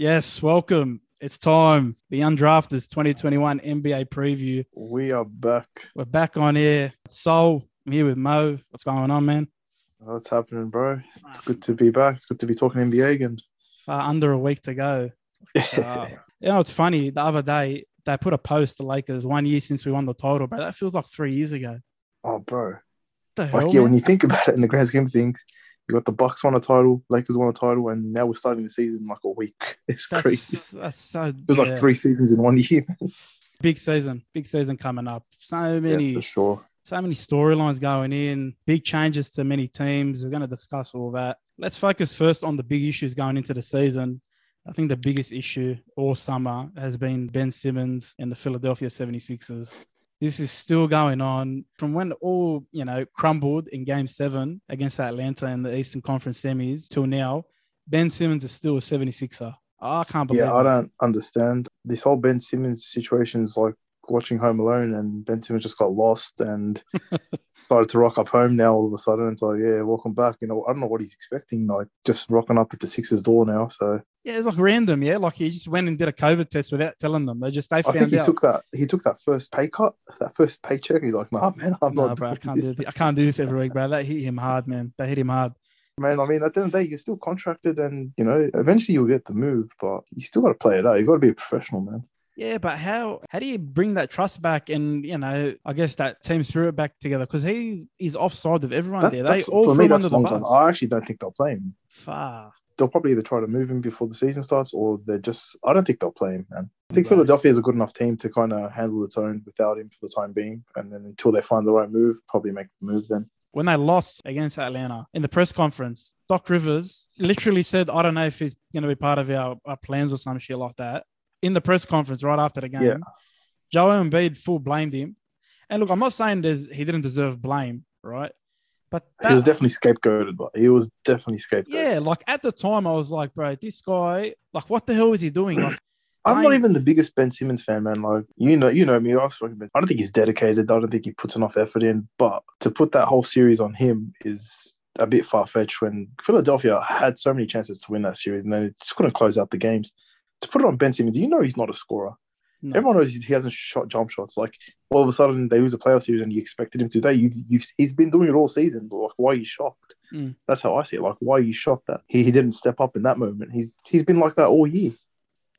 Yes, welcome. It's time. The Undrafted's 2021 NBA preview. We are back. We're back on air. Soul, I'm here with Mo. What's going on, man? What's happening, bro? It's good to be back. It's good to be talking NBA again. Uh, under a week to go. Uh, you know, it's funny. The other day, they put a post to Lakers one year since we won the title, but that feels like three years ago. Oh, bro. What the hell? Like, yeah, when you think about it in the grand scheme of things, you got the Bucks won a title, Lakers won a title, and now we're starting the season like a week. It's crazy. that's, that's so. It was yeah. like three seasons in one year. big season, big season coming up. So Yeah, many, for sure. so many storylines going in, big changes to many teams. We're going to discuss all that. Let's focus first on the big issues going into the season. I think the biggest issue all summer has been Ben Simmons and the Philadelphia 76ers. This is still going on from when all, you know, crumbled in game seven against Atlanta in the Eastern Conference semis till now. Ben Simmons is still a 76er. I can't believe Yeah, I don't understand. This whole Ben Simmons situation is like watching Home Alone, and Ben Simmons just got lost and started to rock up home now all of a sudden. It's like, yeah, welcome back. You know, I don't know what he's expecting, like just rocking up at the Sixers door now. So Yeah, it's like random. Yeah, like he just went and did a COVID test without telling them. They just they I found think he out. took that he took that first pay cut, that first paycheck. He's like, nah, man, I'm no, not bro, I can't this, do this. I can't do this every week, bro. That hit him hard, man. They hit him hard. man. I mean, at the end of the day, you're still contracted, and you know, eventually you'll get the move, but you still got to play it out. You got to be a professional, man. Yeah, but how how do you bring that trust back and you know I guess that team spirit back together because he is offside of everyone That- there. They that's, all for me, that's under the long bus. time. I actually don't think they'll play him. Far. They'll probably either try to move him before the season starts, or they're just. I don't think they'll play him, man. I think Right. Philadelphia is a good enough team to kind of handle its own without him for the time being, and then until they find the right move, probably make the move then. When they lost against Atlanta in the press conference, Doc Rivers literally said, "I don't know if he's going to be part of our, our plans or some shit like that." In the press conference right after the game, Yeah. Joel Embiid full blamed him. And look, I'm not saying he didn't deserve blame, right? But he was definitely scapegoated, but he was definitely scapegoated. Yeah, like at the time, I was like, bro, this guy, like, what the hell is he doing? Like, I'm not even the biggest Ben Simmons fan, man. Like you know, you know me. I've spoken about. I don't think he's dedicated. I don't think he puts enough effort in. But to put that whole series on him is a bit far fetched. When Philadelphia had so many chances to win that series and they just couldn't close out the games. To put it on Ben Simmons, you know he's not a scorer. No. Everyone knows he hasn't shot jump shots. Like all of a sudden they lose a playoff series and you expected him to. Today, you've, you've he's been doing it all season. But like, why are you shocked? Mm. That's how I see it. Like, why are you shocked that he, he didn't step up in that moment? He's he's been like that all year.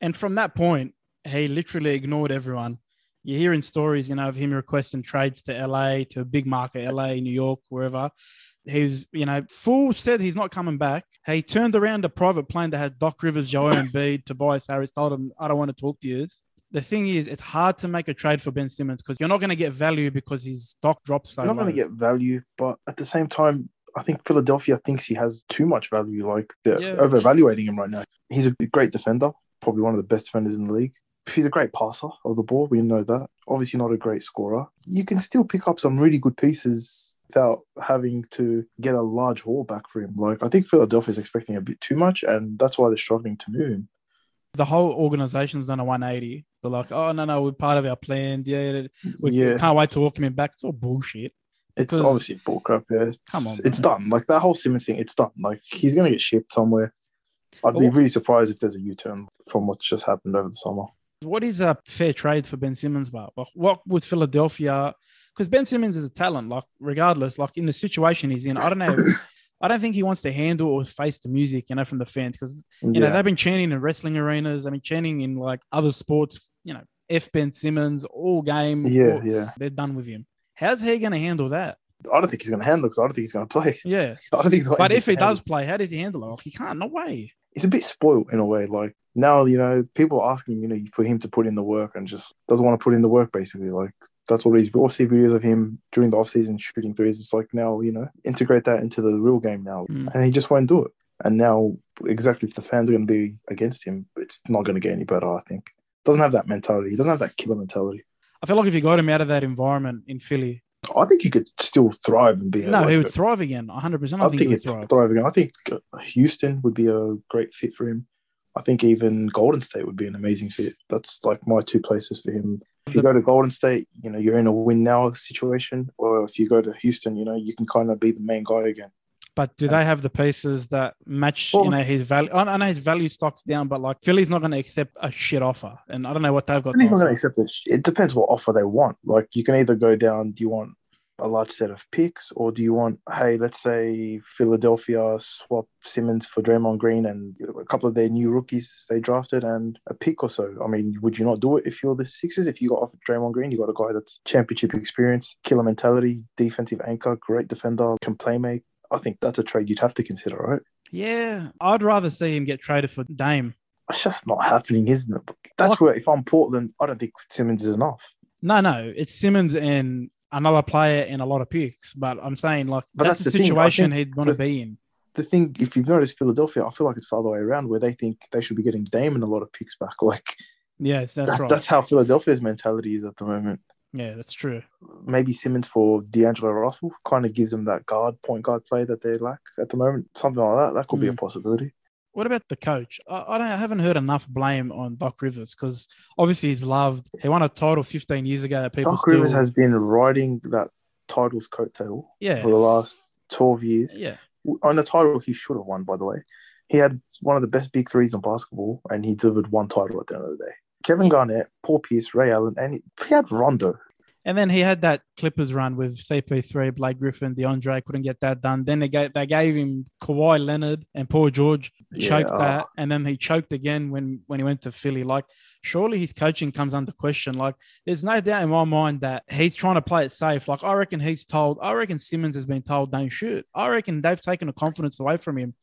And from that point, he literally ignored everyone. You're hearing stories, you know, of him requesting trades to LA, to a big market, LA, New York, wherever. He's, you know, full said he's not coming back. He turned around a private plane that had Doc Rivers, Joel Embiid, Tobias Harris, told him, I don't want to talk to you. The thing is, it's hard to make a trade for Ben Simmons because you're not going to get value because his stock drops so not going to get value, but at the same time, I think Philadelphia thinks he has too much value. Like they're Yeah. over evaluating him right now. He's a great defender, probably one of the best defenders in the league. He's a great passer of the ball. We know that. Obviously, not a great scorer. You can still pick up some really good pieces without having to get a large haul back for him. Like I think Philadelphia is expecting a bit too much, and that's why they're struggling to move him. the whole organization's done a 180. They're like, oh, no, no, we're part of our plan. Yeah, we yeah, can't wait to welcome him back. It's all bullshit. It's obviously bullcrap. Yeah, it's, Come on, it's bro. done. Like that whole Simmons thing, it's done. Like he's gonna get shipped somewhere. I'd be really surprised if there's a U-turn from what's just happened over the summer. What is a fair trade for Ben Simmons, but what would Philadelphia? Because Ben Simmons is a talent, like regardless, like in the situation he's in, I don't know. I don't think he wants to handle or face the music, you know, from the fans because you know they've been chanting in wrestling arenas. I mean, chanting in like other sports, you know, F Ben Simmons all game. yeah, all- yeah. they're done with him. How's he going to handle that? I don't think he's gonna handle it because I don't think he's gonna play. Yeah, I don't think he's but if he handle. does play, how does he handle it? Like, he can't. No way. he's a bit spoiled in a way. Like now, you know, people are asking, you know, for him to put in the work and just doesn't want to put in the work. Basically, like that's what it is. We all see videos of him during the off season shooting threes. It's like now, you know, integrate that into the real game now, Mm. and he just won't do it. And now, exactly if the fans are going to be against him, it's not going to get any better. I think doesn't have that mentality. He doesn't have that killer mentality. I feel like if you got him out of that environment in Philly, I think he could still thrive and be. no, he would thrive again. 100. percent I, I think, think he would it's thrive. thriving. I think uh, Houston would be a great fit for him. I think even Golden State would be an amazing fit. That's like my two places for him. If you go to Golden State, you know, you're in a win now situation, or if you go to Houston, you know, you can kind of be the main guy again. But do they have the pieces that match, Well- you know, his value? I know his value stock's down, but like Philly's not going to accept a shit offer, and I don't know what they've got. To not going to accept this. It depends what offer they want. Like you can either go down. Do you want a large set of picks, or do you want, hey, let's say Philadelphia swap Simmons for Draymond Green and a couple of their new rookies they drafted and a pick or so. I mean, would you not do it if you're the Sixers? If you got offered Draymond Green, you got a guy that's championship experience, killer mentality, defensive anchor, great defender, can play make. I think that's a trade you'd have to consider, right? Yeah, I'd rather see him get traded for Dame. It's just not happening, isn't it? That's Like- where if I'm Portland, I don't think Simmons is enough. No, no, it's Simmons and another player and a lot of picks. But I'm saying like But that's, that's the the situation he'd want to be in. the thing, if you've noticed Philadelphia, I feel like it's the other way around, where they think they should be getting Dame and a lot of picks back. Like yeah, that's, that's, right. that's how Philadelphia's mentality is at the moment. yeah, that's true. Maybe Simmons for D'Angelo Russell kind of gives them that guard, point guard play that they lack at the moment. Something like that. That could be a Mm. possibility. What about the coach? I, I don't. I haven't heard enough blame on Doc Rivers because obviously he's loved. He won a title 15 years ago. that People Doc still, Rivers has been riding that title's coattail yeah, for the last 12 years. yeah. On the title he should have won, by the way. He had one of the best big threes in basketball, and he delivered one title at the end of the day. Kevin Garnett, Paul Pierce, Ray Allen, and he, he had Rondo. And then he had that Clippers run with CP3, Blake Griffin, DeAndre couldn't get that done. Then they gave they gave him Kawhi Leonard and Paul George choked Yeah. that, and then he choked again when when he went to Philly. Like, surely his coaching comes under question. Like, there's no doubt in my mind that he's trying to play it safe. Like, I reckon he's told. I reckon Simmons has been told don't shoot. I reckon they've taken the confidence away from him.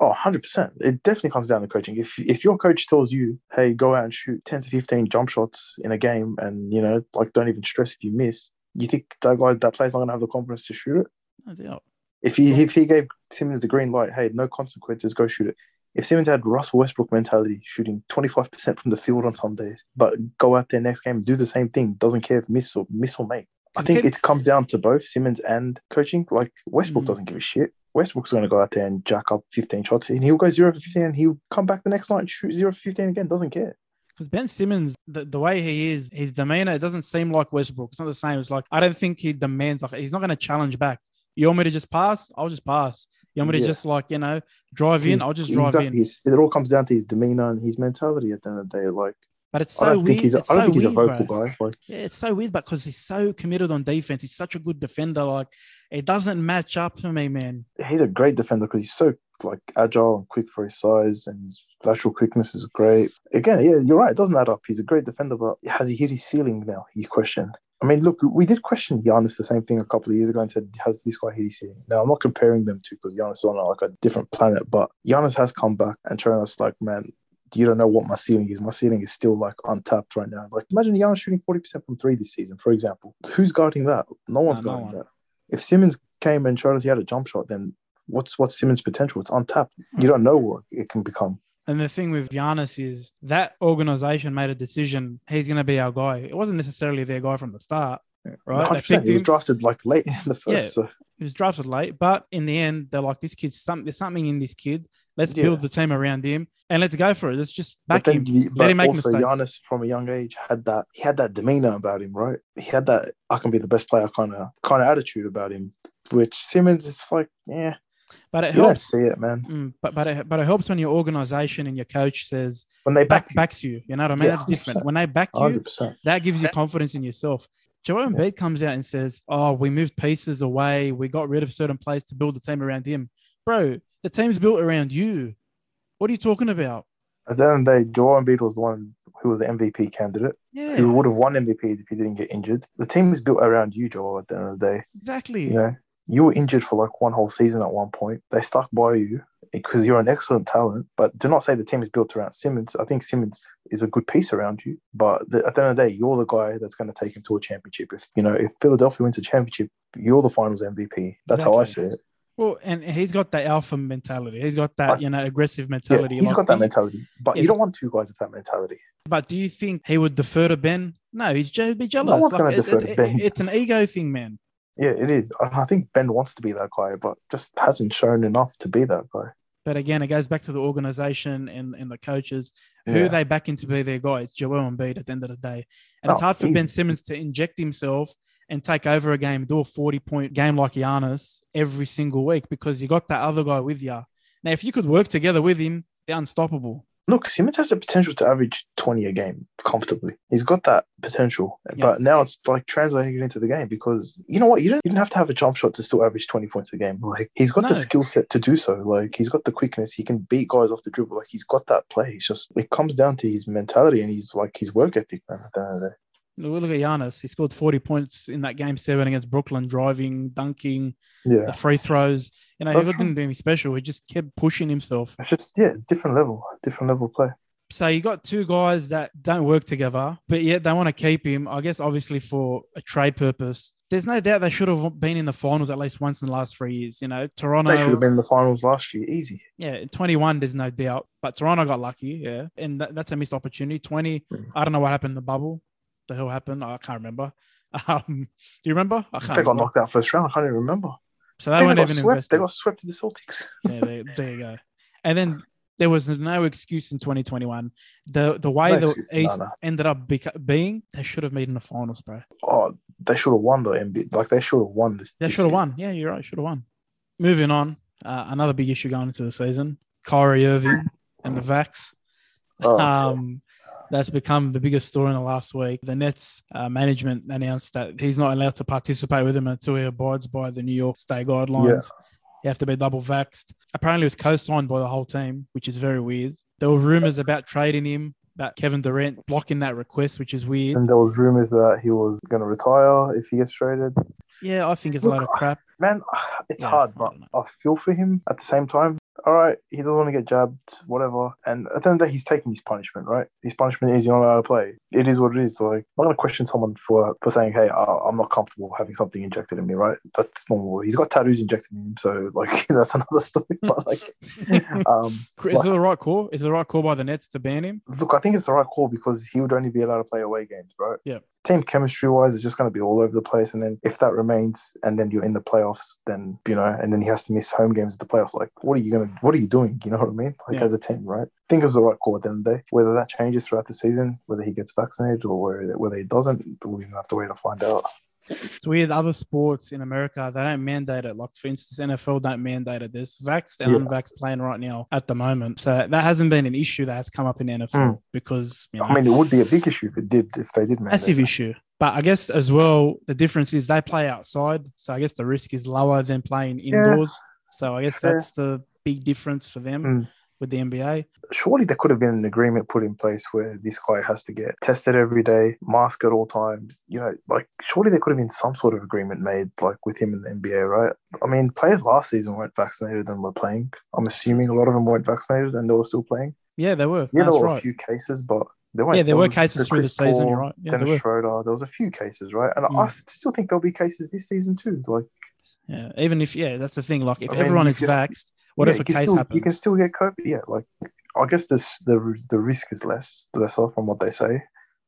Oh, 100%. It definitely comes down to coaching. If if your coach tells you, hey, go out and shoot 10 to 15 jump shots in a game and, you know, like don't even stress if you miss, you think that guy, that player's not going to have the confidence to shoot it? No doubt. If he, if he gave Simmons the green light, hey, no consequences, go shoot it. If Simmons had Russell Westbrook mentality, shooting 25% from the field on some days, but go out there next game, do the same thing, doesn't care if miss or miss or make. I think it comes down to both Simmons and coaching. Like Westbrook Mm. doesn't give a shit. Westbrook's going to go out there and jack up 15 shots, and he'll go zero for 15, and he'll come back the next night and shoot zero for 15 again. Doesn't care. Because Ben Simmons, the, the way he is, his demeanor, it doesn't seem like Westbrook. It's not the same. It's like, I don't think he demands, like, he's not going to challenge back. You want me to just pass? I'll just pass. You want me to Yeah. just, like, you know, drive in? I'll just drive exactly. in. It all comes down to his demeanor and his mentality at the end of the day. Like, But it's so I don't weird. think he's a, it's I don't so think he's a vocal bro. guy. Like, Yeah, it's so weird but because he's so committed on defense. He's such a good defender. Like, it doesn't match up for me, man. he's a great defender because he's so like agile and quick for his size, and his lateral quickness is great. Again, yeah, you're right. It doesn't add up. He's a great defender, but has he hit his ceiling now? You question. I mean, look, we did question Giannis the same thing a couple of years ago and said, has this guy hit his ceiling? Now, I'm not comparing them two because Giannis is on like a different planet, but Giannis has come back and shown us, like, man, you don't know what my ceiling is. My ceiling is still like untapped right now. Like, imagine Giannis shooting 40% from three this season, for example. Who's guarding that? No one's No, no guarding one. that. If Simmons came and showed us he had a jump shot, then what's what's Simmons' potential? It's untapped. You don't know what it can become. And the thing with Giannis is that organization made a decision. He's going to be our guy. It wasn't necessarily their guy from the start, right? 100%. He was drafted like late in the first. Yeah. So He was drafted late, but in the end, they're like, this kid's some, there's something in this kid. Let's Yeah. build the team around him and let's go for it. Let's just but back then, him. you- Let but him make also mistakes. Giannis from a young age had that. He had that demeanor about him, right? He had that I can be the best player kind of kind of attitude about him. Which Simmons, it's like, yeah, But it you don't helps. see it, man. Mm, but but it, but it helps when your organization and your coach says When they back back, backs you. You know what I mean? Yeah, That's different. When they back you, hundred percent. that gives you confidence in yourself. Joel Embiid comes out and says, "Oh, we moved pieces away. We got rid of certain players to build the team around him." Bro, the team's built around you. What are you talking about? At the end of the day, Joel Embiid was the one who was the MVP candidate. Yeah, Who would have won MVP if he didn't get injured. The team is built around you, Joel. At the end of the day, exactly. You know, you were injured for like one whole season at one point. They stuck by you because you're an excellent talent. But do not say the team is built around Simmons. I think Simmons is a good piece around you. But the, at the end of the day, you're the guy that's going to take him to a championship. If you know, if Philadelphia wins a championship, you're the Finals MVP. That's how I see it. Well, and he's got the alpha mentality. He's got that, you know, aggressive Yeah, mentality. he's Like, got that mentality. But Yeah. you don't want two guys with that mentality. But do you think he would defer to Ben? No, he's just be jealous. No one's gonna defer to Ben. It's an ego thing, man. Yeah, it is. I think Ben wants to be that guy, but just hasn't shown enough to be that guy. But again, it goes back to the organization and, and the coaches. Who Yeah. they backing to be their guy? It's Joel Embiid at the end of the day. And it's hard for Ben. Simmons to inject himself and take over a game, do a 40 point game like Giannis every single week because you got that other guy with you. Now, if you could work together with him, they're unstoppable. Look, Simmons has the potential to average 20 a game comfortably. He's got that potential. Yeah. But now it's like translating it into the game because you know what? You don't, you don't have to have a jump shot to still average 20 points a game. Like he's got the skill set to do so. Like he's got the quickness. He can beat guys off the dribble. Like he's got that play. It's just, it comes down to his mentality and he's like his work ethic, man. At the end of the day. Look look at Giannis. He scored 40 points in that game seven against Brooklyn, driving, dunking, Yeah. the free throws. You know, That's he didn't do anything special. He just kept pushing himself. It's just, yeah, different level, different level play. So you got two guys that don't work together, but yet they want to keep him. I guess obviously for a trade purpose. There's no doubt they should have been in the finals at least once in the last three years. You know, Toronto. They should have been in the finals last year. Easy. Yeah, in 21, there's no doubt. But Toronto got lucky, yeah. And that, that's a missed opportunity. 20, Mm. I don't know what happened in the bubble. The hell happened? I can't remember. Um, do you remember? I can't They got remember. knocked out first round. I can't even remember. So they They, weren't got even swept. invested. They got swept to the Celtics. yeah, there, there you go. And then there was no excuse in 2021. The the way No the excuse. No, East no. ended up beca- being, they should have made in the finals, bro. Oh, they should have won the NBA. Like they should have won this. They should have won. Yeah, you're right. Should have won. Moving on, uh, another big issue going into the season: Kyrie Irving and the Vax. Oh, um, that's become the biggest story in the last week. The Nets uh, management announced that he's not allowed to participate with them until he abides by the New York State guidelines. You have to be double vaxxed. Apparently, it was co-signed by the whole team, which is very weird. There were rumors about trading him, about Kevin Durant blocking that request, which is weird. and there was rumors that he was going to retire if he gets traded. Yeah, I think it's a lot of crap. Man, it's Yeah, hard, but don't. I feel for him at the same time. All right, he doesn't want to get jabbed, whatever. And at the end of the day, he's taking his punishment, right? His punishment is you're not allowed to play. It is what it is. Like, I'm not going to question someone for for saying, hey, uh, I'm not comfortable having something injected in me, right? That's normal. He's got tattoos injected in him, so, like, that's another story. But, like, um, Is it the right call? Is it the right call by the Nets to ban him? Look, I think it's the right call because he would only be allowed to play away games, right? Yeah. Team chemistry wise, it's just going to be all over the place. And then if that remains, and then you're in the playoffs, then you know, and then he has to miss home games at the playoffs. Like, what are you gonna? What are you doing? You know what I mean? Like Yeah. as a team, right? I think it's the right call at the end of the day. Whether that changes throughout the season, whether he gets vaccinated or whether whether he doesn't, we're gonna have to wait to find out. It's weird. Other sports in America, they don't mandate it. Like, for instance, NFL don't mandate it. There's vaxxed and Yeah. unvaxxed playing right now at the moment. So that hasn't been an issue that has come up in the NFL because, you know, I mean, it would be a big issue if it did, if they did. mandate massive it. issue. But I guess as well, the difference is they play outside. So I guess the risk is lower than playing indoors. So I guess that's the big difference for them Mm. With the NBA. surely there could have been an agreement put in place where this guy has to get tested every day, mask at all times. You know, like surely there could have been some sort of agreement made, like with him in the NBA, right? I mean, players last season weren't vaccinated and were playing. I'm assuming a lot of them weren't vaccinated and they were still playing. Yeah, they were. Yeah, That's there were right. a few cases, but there weren't. Yeah, there were cases through the season. Paul, You're right. Yeah, there Dennis were. Schroeder. There was a few cases, right? And I still think there'll be cases this season too. Like, Yeah, even if yeah, that's the thing. Like if I everyone is just- vaxxed, what yeah, if a can case still, happens? You can still get COVID. Yeah, like I guess this the the risk is less lesser from what they say.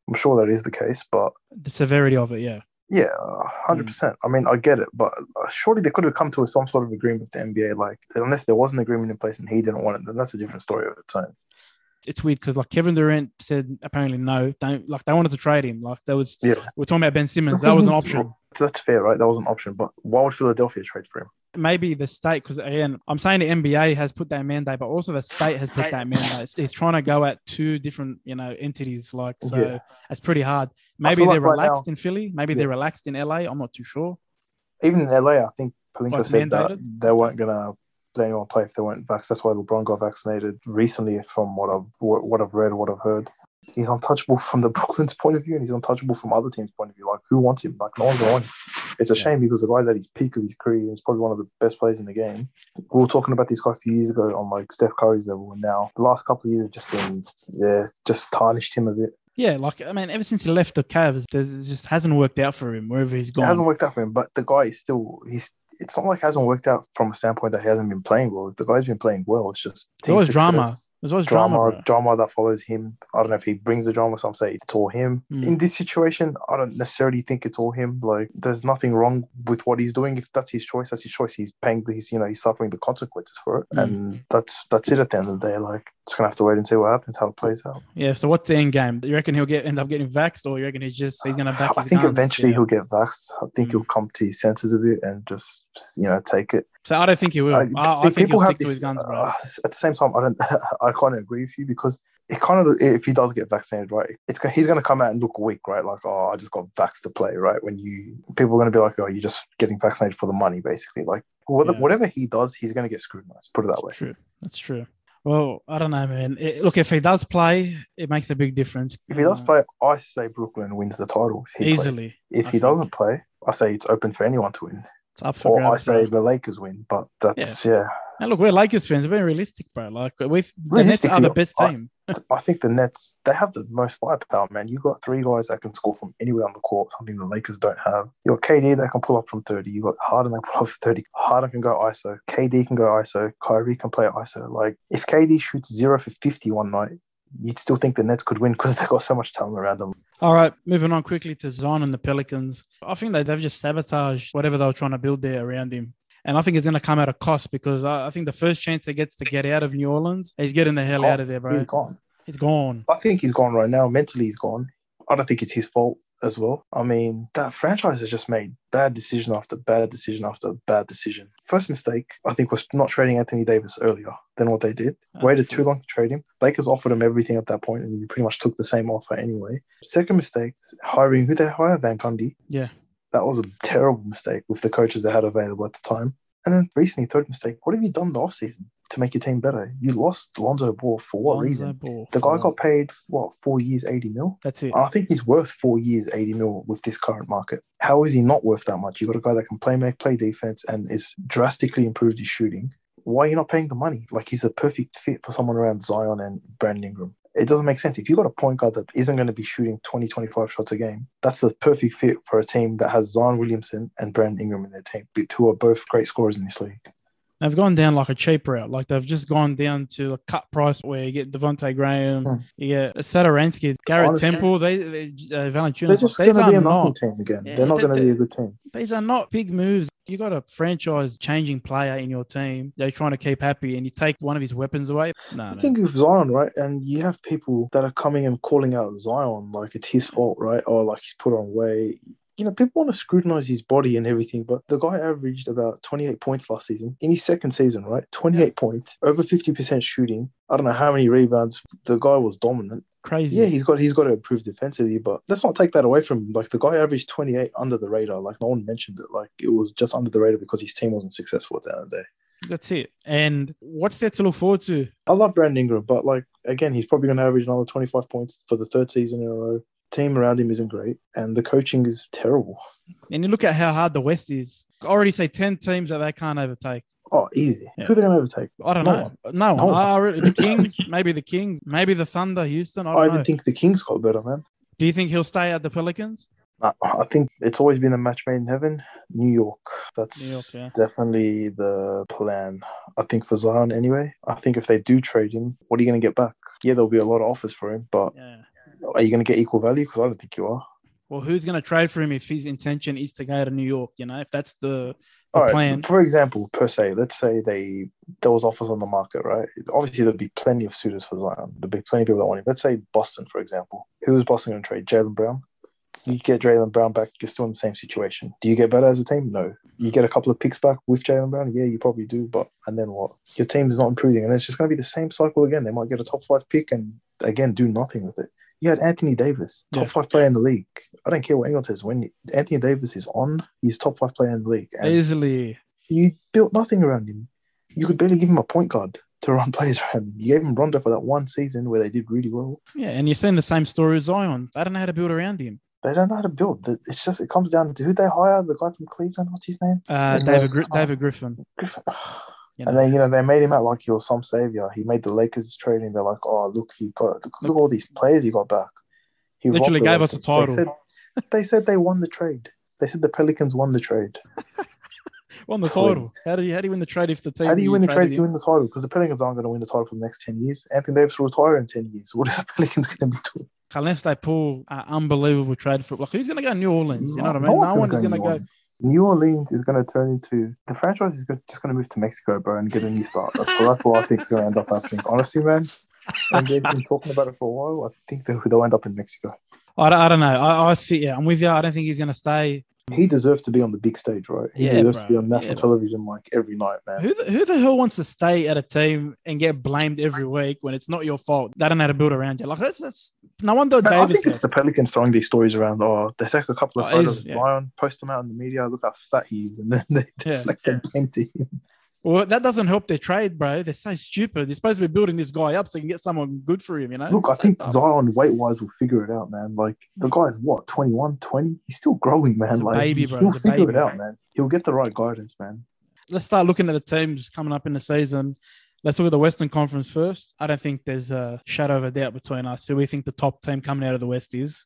I'm sure that is the case, but The severity of it, yeah. Yeah, hundred Mm. percent. I mean, I get it, but uh, surely they could have come to some sort of agreement with the NBA. Like, unless there was an agreement in place and he didn't want it, then that's a different story of its own. It's weird because like Kevin Durant said apparently no, don't like they wanted to trade him. Like there was Yeah, we're talking about Ben Simmons. That was an option. That's fair, right? That was an option, but why would Philadelphia trade for him? Maybe the state, because again, I'm saying the NBA has put that mandate, but also the state has put that mandate. It's trying to go at two different, you know, entities. Like, so Yeah. it's pretty hard. Maybe they're like right relaxed now- in Philly. Maybe Yeah. they're relaxed in LA. I'm not too sure. Even in LA, I think Pelinka said that they weren't gonna let anyone play if they weren't vaccinated. That's why LeBron got vaccinated recently, from what I've what I've read, what I've heard. He's untouchable from the Brooklyn's point of view, and he's untouchable from other teams' point of view. Like, who wants him? Like, no one's him. It's a Yeah. shame because the guy's at his peak of his career. He's probably one of the best players in the game. We were talking about this quite a few years ago on like Steph Curry's level, and now the last couple of years have just been yeah, just tarnished him a bit. Yeah, like I mean, ever since he left the Cavs, it just hasn't worked out for him wherever he's gone. It hasn't worked out for him, but the guy is still he's. It's not like it hasn't worked out from a standpoint that he hasn't been playing well. The guy's been playing well. It's just There was drama. There's always drama. drama, drama that follows him. I don't know if he brings the drama. Some say it's all him. Mm. In this situation, I don't necessarily think it's all him. Like, there's nothing wrong with what he's doing. If that's his choice, that's his choice. He's paying. He's you know he's suffering the consequences for it, Mm. and that's that's it. At the end of the day, like, just gonna have to wait and see what happens, how it plays out. Yeah. So what's the end game? Do you reckon he'll get end up getting vaxxed, or you reckon he's just he's gonna back? I think eventually he'll get vaxxed. I think Mm. he'll come to his senses a bit and just you know take it. So I don't think he will. I, I think people he'll have stick to this- his guns, bro. uh, at the same time, I don't. I can't agree with you because it kind of if he does get vaccinated, right? It's he's going to come out and look weak, right? Like, oh, I just got vaxxed to play, right? When you people are going to be like, oh, you're just getting vaccinated for the money, basically. Like, whether, Yeah. whatever he does, he's going to get scrutinized. Put it that way. True. That's true. Well, I don't know, man. It- look, if he does play, it makes a big difference. If he does Uh, play, I say Brooklyn wins the title. If he plays. easily, If I he think. doesn't play, I say it's open for anyone to win. It's up for Or I say the Lakers win. But that's yeah. And look, we're Lakers fans. We're being realistic, bro. Like we've the Nets are the best I- team. I think the Nets they have the most firepower, man. You got three guys that can score from anywhere on the court, something the Lakers don't have. You got KD that can pull up from thirty. You got Harden that can pull up from thirty. Harden can go ISO. KD can go ISO. Kyrie can play ISO. Like if KD shoots zero for fifty one night, you'd still think the Nets could win because they've got so much talent around them. All right, moving on quickly to Zion and the Pelicans. I think that they've just sabotaged whatever they were trying to build there around him. And I think it's going to come at a cost because I, I think the first chance he gets to get out of New Orleans, he's getting the hell Oh, out of there, bro. He's gone. He's gone. I think he's gone right now. Mentally, he's gone. I don't think it's his fault as well. I mean, that franchise has just made bad decision after bad decision after bad decision. First mistake, I think, was not trading Anthony Davis earlier than what they did. That's Waited true. too long to trade him. Lakers offered him everything at that point, and he pretty much took the same offer anyway. Second mistake, hiring who they hire Van Gundy. Yeah. That was a terrible mistake with the coaches they had available at the time. And then recently, third mistake, what have you done the offseason to make your team better? You lost Lonzo Ball for what Lonzo reason? Ball The guy got paid what four years, eighty mil. That's it. I think he's worth four years, eighty mil with this current market. How is he not worth that much? You've got a guy that can play make, play defense, and is drastically improved his shooting. Why are you not paying the money? Like he's a perfect fit for someone around Zion and Brandon Ingram. It doesn't make sense. If you've got a point guard that isn't going to be shooting 20, 25 shots a game, that's the perfect fit for a team that has Zion Williamson and Brandon Ingram in their team, who are both great scorers in this league. They've gone down like a cheap route. Like they've just gone down to a cut price where you get Devonte' Graham, Hmm. you get Satoransky, Garrett Honestly, Temple, they, they uh, Valanciunas. They're just These going to be a nothing not team again. Yeah, They're not they- going to be a good team. these are not big moves. You got a franchise changing player in your team. They're trying to keep happy, and you take one of his weapons away. No, I man. think of Zion, right? And you have people that are coming and calling out Zion like it's his fault, right? Or like he's put on weight. You know, people want to scrutinize his body and everything, but the guy averaged about 28 points last season in his second season, right? 28 points, over 50% shooting. I don't know how many rebounds. The guy was dominant. crazy. Yeah, he's got he's got to improve defensively, but let's not take that away from him. Like the guy averaged 28 under the radar. Like no one mentioned it. Like it was just under the radar because his team wasn't successful at the end of the day. That's it. And what's there to look forward to? I love Brandon Ingram, but like again, he's probably going to average another 25 points for the third season in a row. Team around him isn't great, and the coaching is terrible. And you look at how hard the West is. I already say 10 teams that they can't overtake. Oh, easy. Yeah. Who are they going to overtake? I don't No know. No, No one. one. I the Kings, maybe the Kings, maybe the Thunder, Houston. I I, don't know. even think the Kings got better, man. Do you think he'll stay at the Pelicans? I, I think it's always been a match made in heaven. New York. That's New York, yeah. definitely the plan. I think for Zion, anyway. I think if they do trade him, what are you going to get back? Yeah, there'll be a lot of offers for him, but Yeah. Are you going to get equal value? Because I don't think you are. Well, who's going to trade for him if his intention is to go to New York? You know, if that's the, the right. plan. For example, per se, let's say they there was offers on the market, right? Obviously, there'd be plenty of suitors for Zion. There'd be plenty of people that want him. Let's say Boston, for example. Who is Boston going to trade? Jaylen Brown. You get Jaylen Brown back, you're still in the same situation. Do you get better as a team? No. You get a couple of picks back with Jaylen Brown? Yeah, you probably do. But and then what? Your team is not improving, and it's just going to be the same cycle again. They might get a top five pick and again do nothing with it. You had Anthony Davis, top Yeah. five player in the league. I don't care what anyone says. When Anthony Davis is on, he's top five player in the league. And Easily. you built nothing around him. You could barely give him a point guard to run plays around him. You gave him Rondo for that one season where they did really well. Yeah, and you're seeing the same story as Zion. They don't know how to build around him. They don't know how to build. It's just it comes down to who they hire. The guy from Cleveland, what's his name? Uh, David the- Gri- David Griffin. Griffin. You And then you know they made him out like he was some savior. He made the Lakers trading. They're like, oh look, he got look, look all these players he got back. He Literally gave us a title. They said, they said they won the trade. They said the Pelicans won the trade. Won the title. How do you how do you win the trade if the team? How do you win the trade if you win the title? Because the Pelicans aren't going to win the title for the next 10 years. Anthony Davis will retire in 10 years. What is the Pelicans going to be doing? Unless they pull an unbelievable trade for like who's going to go to New Orleans? You know what I No mean? one's No one is going to New go. Orleans. New Orleans is going to turn into the franchise is just going to move to Mexico, bro, and get a new start. That's, that's what I think is going to end up happening. Honestly, man, NBA's been talking about it for a while. I think they'll, they'll end up in Mexico. I, don't- I don't know. I, I think yeah, I'm with you. I don't think he's going to stay. He deserves to be on the big stage, right? He Yeah, deserves bro. to be on national Yeah, bro. television like every night, man. Who the, who the hell wants to stay at a team and get blamed every week when it's not your fault? They don't know how to build around you. Like that's that's no wonder Man, I think it's the Pelicans throwing these stories around. Oh, they take a couple of Oh, photos of yeah. Zion, post them out in the media. Look how fat he is, and then they Yeah. deflect the blame to him. Well, that doesn't help their trade, bro. They're so stupid. They're supposed to be building this guy up so you can get someone good for him, you know? Look, I think. Zion weight wise will figure it out, man. Like the guy's what 21, 20? He's still growing, man. Like baby, bro. he'll figure baby. it out, man. He'll get the right guidance, man. Let's start looking at the teams coming up in the season. Let's look at the Western Conference first. I don't think there's a shadow of a doubt between us. Who we think the top team coming out of the West is.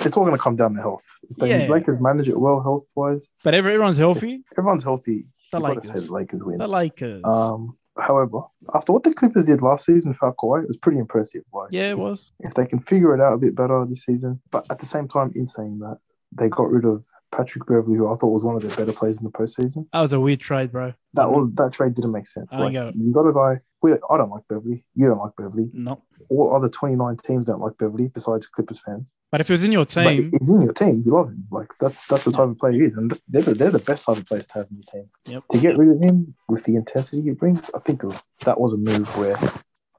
It's all going to come down to health. If the Yeah. Lakers manage it well, health wise, But every, everyone's healthy. everyone's healthy. The You've got to say Lakers. Lakers win. The Lakers. Um, however, after what the Clippers did last season, without Kawhi, it was pretty impressive. Like, yeah, it was. if they can figure it out a bit better this season. But at the same time, in saying that, they got rid of Patrick Beverly, who I thought was one of their better players in the postseason. That was a weird trade, bro. That was that trade didn't make sense. I don't Like, get it. you got a guy. We, I don't like Beverly. You don't like Beverly. No. All other twenty nine teams don't like Beverly, besides Clippers fans. But if it was in your team, he's in your team. You love him. Like that's that's the type of player he is, and they're the, they're the best type of players to have in your team. Yep. To get rid of him with the intensity he brings, I think it was, that was a move where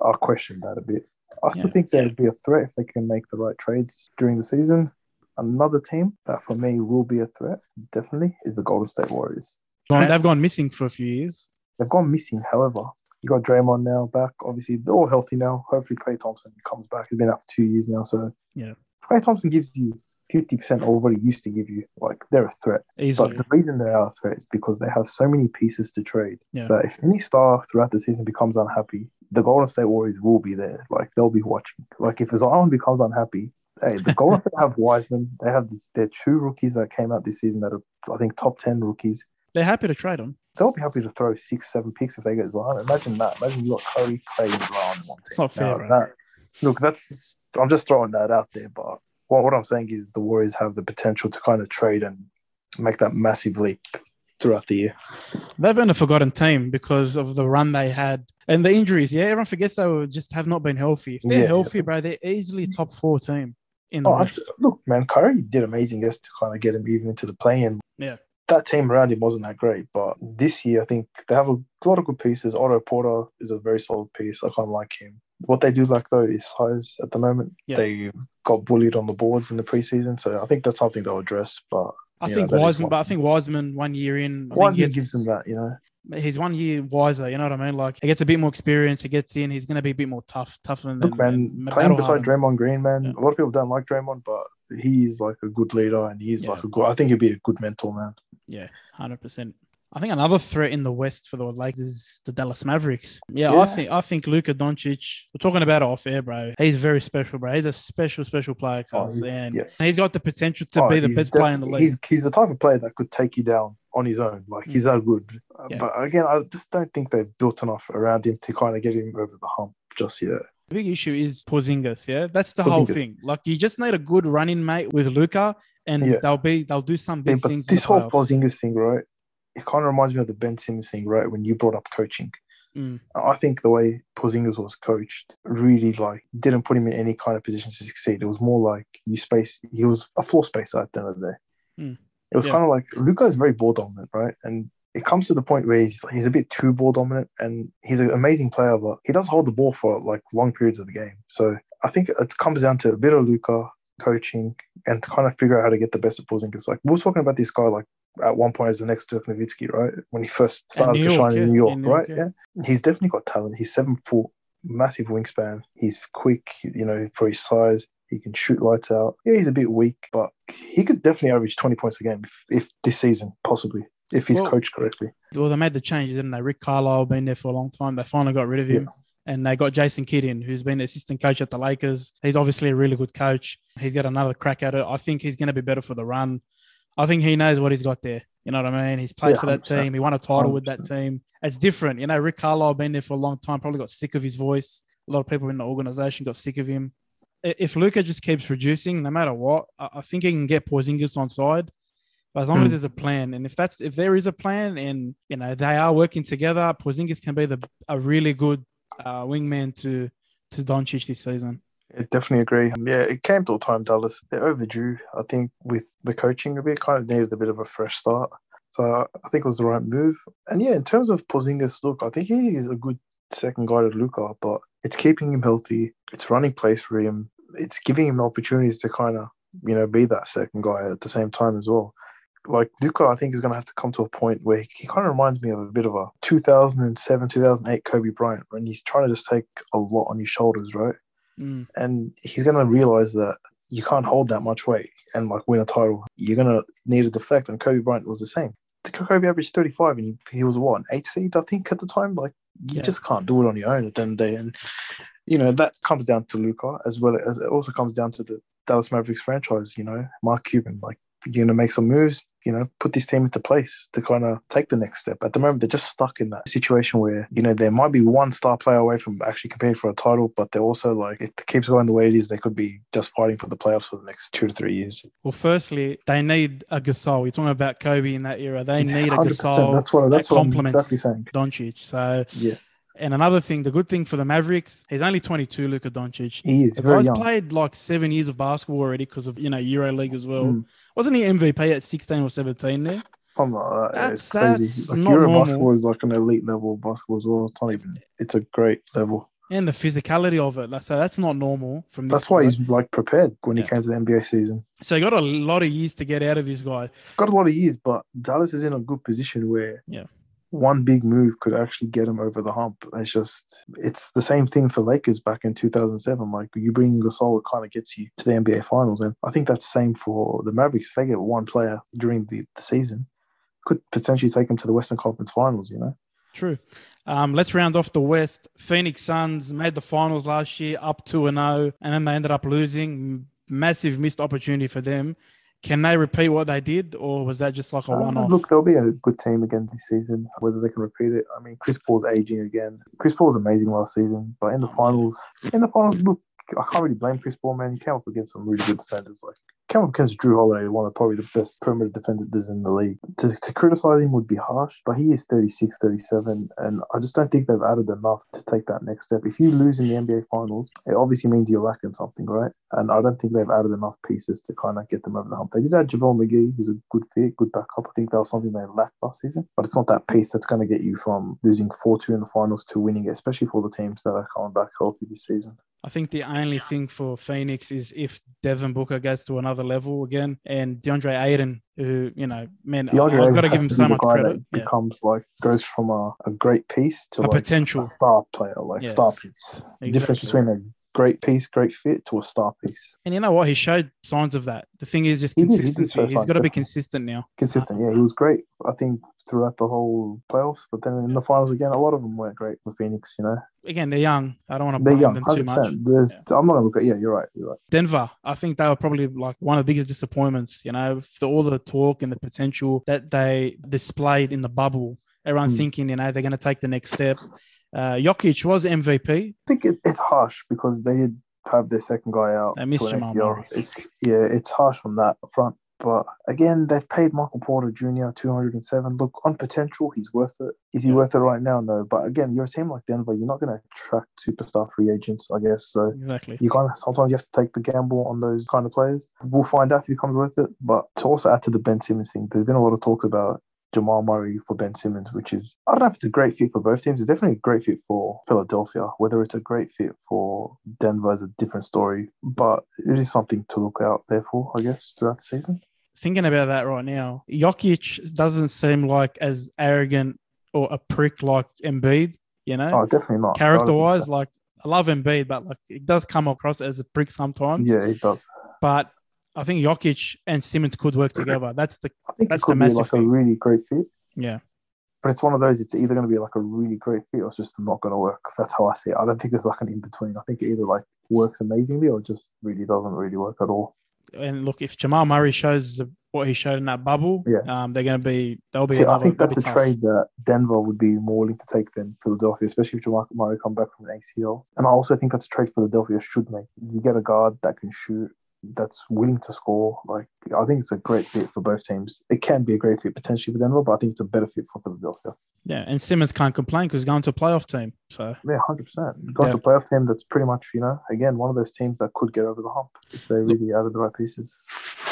I questioned that a bit. I still Yeah. think there'd be a threat if they can make the right trades during the season. Another team that for me will be a threat, definitely, is the Golden State Warriors. gone, they've gone missing for a few years. They've gone missing, however. You got Draymond now back. Obviously, they're all healthy now. Hopefully, Klay Thompson comes back. He's been out for two years now. So, Yeah. Klay Thompson gives you 50% of what he used to give you, like, they're a threat. Easily. But the reason they are a threat is because they have so many pieces to trade Yeah. that if any star throughout the season becomes unhappy, the Golden State Warriors will be there. Like, they'll be watching. Like, if Zion becomes unhappy, hey, the Golden State have Wiseman. They have these, their two rookies that came out this season that are, I think, top 10 rookies They're happy to trade them. they'll be happy to throw six, seven picks if they get Zion. Imagine that. Imagine you got Curry, Klay, and Zion one team. It's not fair, Now, bro. that- look, that's I'm just throwing that out there, but what, what I'm saying is the Warriors have the potential to kind of trade and make that massive leap throughout the year. They've been a forgotten team because of the run they had and the injuries. Yeah, everyone forgets they were just have not been healthy. If they're Yeah. healthy, bro, they're easily top four team in the Oh, West. look, man, Curry did amazing just to kind of get him even into the play-in. Yeah. That team around him wasn't that great, but this year I think they have a lot of good pieces. Otto Porter is a very solid piece. I kind of like him. What they do like though is size at the moment. Yeah. They got bullied on the boards in the preseason, so I think that's something they'll address. But I think is Wiseman, but I think Wiseman one year in, I Wiseman gets- gives them that, you know. He's one year wiser. You know what I mean? Like he gets a bit more experience. He gets in. He's going to be a bit more tough, tougher than Look, man, playing beside. Draymond Green, man. Yeah. A lot of people don't like Draymond, but he's like a good leader and he's Yeah. like a good. I think he'd be a good mentor, man. Yeah, hundred percent. I think another threat in the West for the Lakers is the Dallas Mavericks. Yeah, I think I think Luka Doncic. We're talking about off air, bro. He's very special, bro. He's a special, special player, Oh, cuz, he's- and yeah. he's got the potential to Oh, be the best def- player in the league. He's he's the type of player that could take you down on his own. Like he's that good. Uh, Yeah. But again, I just don't think they've built enough around him to kind of get him over the hump just yet. The big issue is Porzingis. Yeah, that's the whole thing. Like you just need a good running mate with Luka, and Yeah. they'll be they'll do some Yeah, big but things. in this the whole playoffs. Porzingis thing, right? It kind of reminds me of the Ben Simmons thing, right? When you brought up coaching. Mm. I think the way Porzingis was coached really like didn't put him in any kind of position to succeed. It was more like you space. He was a floor spacer at the end of the day. Mm. It was Yeah. kind of like Luka is very ball dominant, right? And it comes to the point where he's he's a bit too ball dominant, and he's an amazing player, but he does hold the ball for like long periods of the game. So I think it comes down to a bit of Luka coaching and to kind of figure out how to get the best of Porzingis. Like we were talking about this guy like at one point as the next Dirk Nowitzki, right? When he first started to York, shine yeah. in New York, In New York, right? yeah. yeah. He's definitely got talent. He's seven foot, massive wingspan. He's quick, you know, for his size. He can shoot lights out. Yeah, he's a bit weak, but he could definitely average 20 points a game if, if this season, possibly, if he's Well- coached correctly. Well, they made the changes, didn't they? Rick Carlisle been there for a long time. They finally got rid of him. And they got Jason Kidd in, who's been assistant coach at the Lakers. He's obviously a really good coach. He's got another crack at it. I think he's going to be better for the run. I think he knows what he's got there. You know what I mean? He's played Yeah, for that 100%. team. He won a title with that team. It's different. You know, Rick Carlisle been there for a long time, probably got sick of his voice. A lot of people in the organization got sick of him. If Luka just keeps producing, no matter what, I think he can get Porzingis on side. But as long as Mm. there's a plan, and if that's if there is a plan, and you know they are working together, Porzingis can be the a really good uh, wingman to to Doncic this season. I definitely agree. Um, Yeah, it came to a time, Dallas. They're overdue. I think with the coaching a bit, kind of needed a bit of a fresh start. So I think it was the right move. And yeah, in terms of Porzingis, look, I think he is a good second guy to Luka, but it's keeping him healthy. It's running plays for him. It's giving him opportunities to kind of, you know, be that second guy at the same time as well. Like Luka, I think is going to have to come to a point where he, he kind of reminds me of a bit of a 2007, 2008 Kobe Bryant, when he's trying to just take a lot on his shoulders, right? Mm. and he's gonna realize that you can't hold that much weight and like win a title. You're gonna need to deflect, and Kobe Bryant was the same. The Kobe averaged 35, and he, he was what an eight seed, I think, at the time. Like you Yeah. just can't do it on your own at the end of the day, and you know that comes down to Luka as well as it also comes down to the Dallas Mavericks franchise. You know, Mark Cuban, like you're gonna make some moves. You know, put this team into place to kind of take the next step. At the moment, they're just stuck in that situation where you know there might be one star player away from actually competing for a title, but they're also like if it keeps going the way it is, they could be just fighting for the playoffs for the next two to three years. Well, firstly, they need a Gasol. You're talking about Kobe in that era. They need a 100%. Gasol, That's what that's that what I'm exactly saying. Doncic. So, Yeah, and another thing, the good thing for the Mavericks, he's only 22, Luka Doncic. he is The very guy's young. played like seven years of basketball already because of you know Euro League as well. Mm. Wasn't he MVP at 16 or 17 there? Something like that. yeah, it's That's- crazy. that's Like Euro normal. basketball is like an elite level of basketball as well. It's not even. It's a great level. And the physicality of it. Like, so that's not normal from this That's why he's like prepared when Yeah. he came to the NBA season. So he got a lot of years to get out of this guy. Got a lot of years, but Dallas is in a good position where Yeah. One big move could actually get him over the hump. It's just it's the same thing for Lakers back in 2007. Like you bring Gasol, it kind of gets you to the NBA Finals, and I think that's the same for the Mavericks. If they get one player during the, the season, could potentially take them to the Western Conference Finals. You know, True. Um, let's round off the West. Phoenix Suns made the finals last year, up two and zero, and then they ended up losing. Massive missed opportunity for them. Can they repeat what they did, or was that just like a Uh, one-off? look, they'll be a good team again this season. Whether they can repeat it, I mean, Chris Paul's aging again. Chris Paul was amazing last season, but in the finals, in the finals, look, I can't really blame Chris Paul, man. He came up against some really good defenders. Like came up against Jrue Holiday, one of probably the best perimeter defenders in the league. To, to criticize him would be harsh, but he is 36, 37, and I just don't think they've added enough to take that next step. If you lose in the NBA Finals, it obviously means you're lacking something, right? And I don't think they've added enough pieces to kind of get them over the hump. They did add JaVale McGee, who's a good fit, good backup. I think that was something they lacked last season, but it's not that piece that's going to get you from losing 4 2 in the finals to winning it, especially for the teams that are coming back healthy this season. I think the only thing for Phoenix is if Devin Booker goes to another level again, and DeAndre Ayton, who you know, man, DeAndre I've got to give him be so much credit. Yeah. becomes like goes from a, a great piece to A like potential. a star player, like Yeah. star piece. The Difference between a great piece, great fit to a star piece. And you know what? He showed signs of that. The thing is just did, He has consistency. show He's signs, got to be consistent now. Consistent, yeah, he was great. I think throughout the whole playoffs, but then in the finals again, a lot of them weren't great for Phoenix. You know, Again, they're young. I don't want to blame young, them too much. There's, I'm not gonna look at. Yeah, you're right. You're right. Denver, I think they were probably like one of the biggest disappointments, you know, for all the talk and the potential that they displayed in the bubble. Everyone Hmm. thinking, you know, they're going to take the next step. Uh, Jokic was MVP. I think it, it's harsh because they did have their second guy out. They missed Jamal Murray. It's, yeah, it's harsh on that front. But again, they've paid Michael Porter Jr. 207. Look, on potential, he's worth it. Is he Yeah. worth it right now? No. But again, you're a team like Denver. You're not going to attract superstar free agents, I guess. So Exactly. you kind of sometimes you have to take the gamble on those kind of players. We'll find out if he becomes worth it. But to also add to the Ben Simmons thing, there's been a lot of talk about Jamal Murray for Ben Simmons, which is I don't know if it's a great fit for both teams. It's definitely a great fit for Philadelphia. Whether it's a great fit for Denver is a different story, but it is something to look out there for, I guess, throughout the season. Thinking about that right now, Jokic doesn't seem like as arrogant or a prick like Embiid, you know, Oh, definitely not. Character wise, Like, I love Embiid, but like, it does come across as a prick sometimes. Yeah, it does. But I think Jokic and Simmons could work together. That's the, I think That's it the could be massive like thing. a really great fit. yeah. But it's one of those, it's either going to be like a really great fit or it's just not going to work. That's how I see it. I don't think there's like an in between. I think it either like works amazingly or just really doesn't really work at all. And look, if Jamal Murray shows what he showed in that bubble, Yeah. um, they're going to be they'll be. See, I think that's a tough. trade that Denver would be more willing to take than Philadelphia, especially if Jamal Murray come back from an ACL. And I also think that's a trade Philadelphia should make. You get a guard that can shoot, that's willing to score. Like I think it's a great fit for both teams. It can be a great fit potentially for Denver, but I think it's a better fit for Philadelphia. Yeah, and Simmons can't complain because he's going to a playoff team. So Yeah, hundred percent. Going Yeah. to a playoff team that's pretty much, you know, again one of those teams that could get over the hump if they really added the right pieces.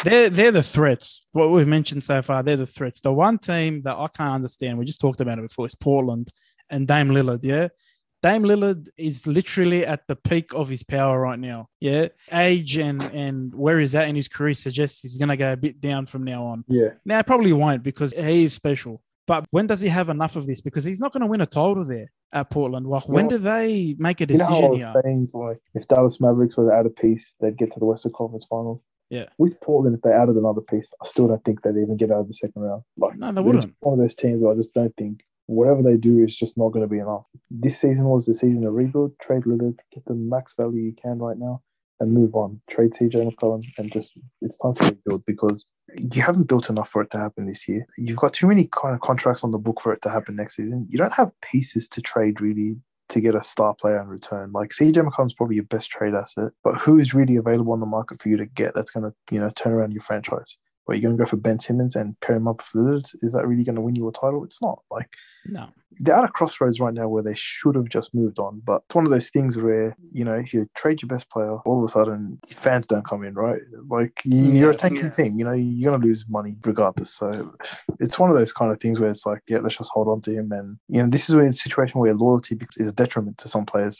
they're they're the threats. What we've mentioned so far, they're the threats. The one team that I can't understand, we just talked about it before, is Portland and Dame Lillard. Yeah. Dame Lillard is literally at the peak of his power right now. Yeah. Age and and where he's at in his career suggests he's gonna go a bit down from now on. Yeah, Now, probably won't because he is special. But when does he have enough of this? Because he's not going to win a title there at Portland. Like, when do they make a decision you know decision how I was here? saying, like if Dallas Mavericks were to add a piece, they'd get to the Western Conference Finals. Yeah. With Portland, if they added another piece, I still don't think they'd even get out of the second round. Like No, they wouldn't. One of those teams where I just don't think whatever they do is just not going to be enough. This season was the season to rebuild, trade Lillard, get the max value you can right now, and move on. Trade CJ McCollum, and just it's time to rebuild because you haven't built enough for it to happen this year. You've got too many kind of contracts on the book for it to happen next season. You don't have pieces to trade really to get a star player in return. Like CJ McCollum's probably your best trade asset, but who is really available on the market for you to get that's going to you know turn around your franchise? Are you going to go for Ben Simmons and pair him up with Lillard? Is that really going to win you a title? It's not. Like No. they're at a crossroads right now where they should have just moved on. But it's one of those things where, you know, if you trade your best player, all of a sudden fans don't come in, right? Like you're a tanking yeah. team, you know, you're going to lose money regardless. So it's one of those kind of things where it's like, yeah, let's just hold on to him. And, you know, this is a situation where loyalty is a detriment to some players.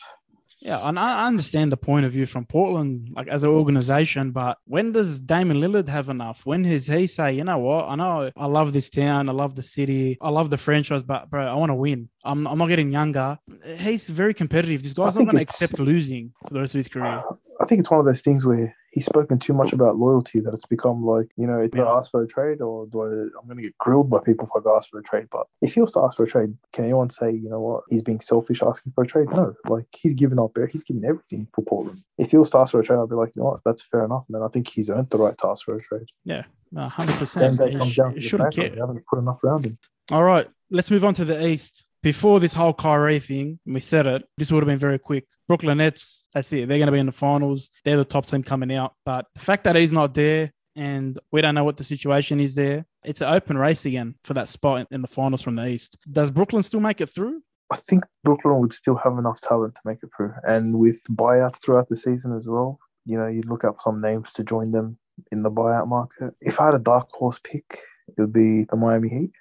Yeah, and I understand the point of view from Portland, like as an organization, but when does Damian Lillard have enough? When does he say, you know what, I know I love this town, I love the city, I love the franchise, but bro, I want to win. I'm, I'm not getting younger. He's very competitive. This guy's not going to accept losing for the rest of his career. I think it's one of those things where he's spoken too much about loyalty that it's become like, you know, do Yeah. I ask for a trade or do I, I'm going to get grilled by people if I go ask for a trade. But if he was to ask for a trade, can anyone say, you know what, he's being selfish asking for a trade? No, like he's given up. He's given everything for Portland. If he was to ask for a trade, I'd be like, you know what, that's fair enough. Man, I think he's earned the right to ask for a trade. Yeah, no, 100%. Then comes sh- down to the shouldn't care. They haven't put enough around him. All right, let's move on to the East. Before this whole Kyrie thing, we said it, this would have been very quick. Brooklyn Nets, that's it. They're going to be in the finals. They're the top team coming out. But the fact that he's not there and we don't know what the situation is there, it's an open race again for that spot in- the finals from the East. Does Brooklyn still make it through? I think Brooklyn would still have enough talent to make it through. And with buyouts throughout the season as well, you know, you'd look for some names to join them in the buyout market. If I had a dark horse pick, it would be the Miami Heat.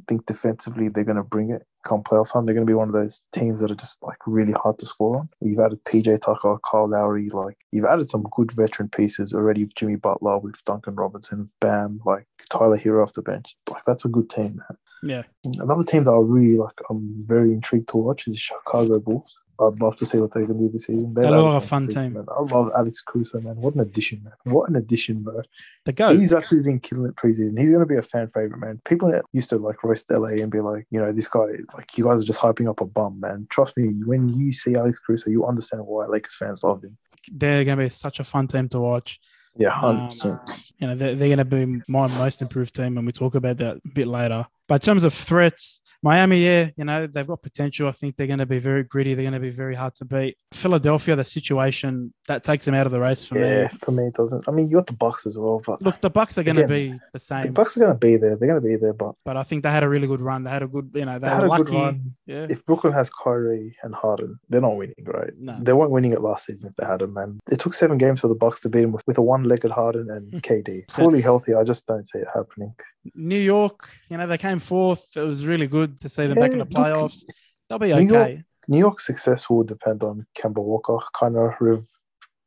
I think defensively they're going to bring it come playoff time. They're going to be one of those teams that are just like really hard to score on. You've added PJ Tucker, Kyle Lowry, like you've added some good veteran pieces already with Jimmy Butler, with Duncan Robinson, Bam, like Tyler Herro off the bench. Like that's a good team, man. Yeah. Another team that I really like, I'm very intrigued to watch is the Chicago Bulls. I'd love to see what they can do this season. They've They look added a fun team. Man. I love Alex Caruso, man. What an addition, man. What an addition, bro. The GOAT. He's actually been killing it preseason. He's going to be a fan favorite, man. People that used to like roast LA and be like, you know, this guy, like, you guys are just hyping up a bum, man. Trust me, when you see Alex Caruso, you understand why Lakers fans love him. They're going to be such a fun team to watch. Yeah, Um, 100%. you know, they're, they're going to be my most improved team, and we talk about that a bit later. But in terms of threats, Miami, yeah, you know, they've got potential. I think they're going to be very gritty. They're going to be very hard to beat. Philadelphia, the situation that takes them out of the race for yeah, me. for me, it doesn't. I mean, you got the Bucks as well, but Look, the Bucks are going to be the same. the Bucks are going to be there. They're going to be there, but but I think they had a really good run. They had a good, you know, they, they had were a lucky. good run. Yeah, If Brooklyn has Kyrie and Harden, they're not winning, right? No. They weren't winning it last season if they had him, man. It took seven games for the Bucks to beat him with, with a one-legged Harden and Hmm. KD. Fully healthy, I just don't see it happening. New York, you know, they came fourth. It was really good to see them back in the Yeah, playoffs. They'll be New York- okay. New York's success will depend on Kemba Walker kind of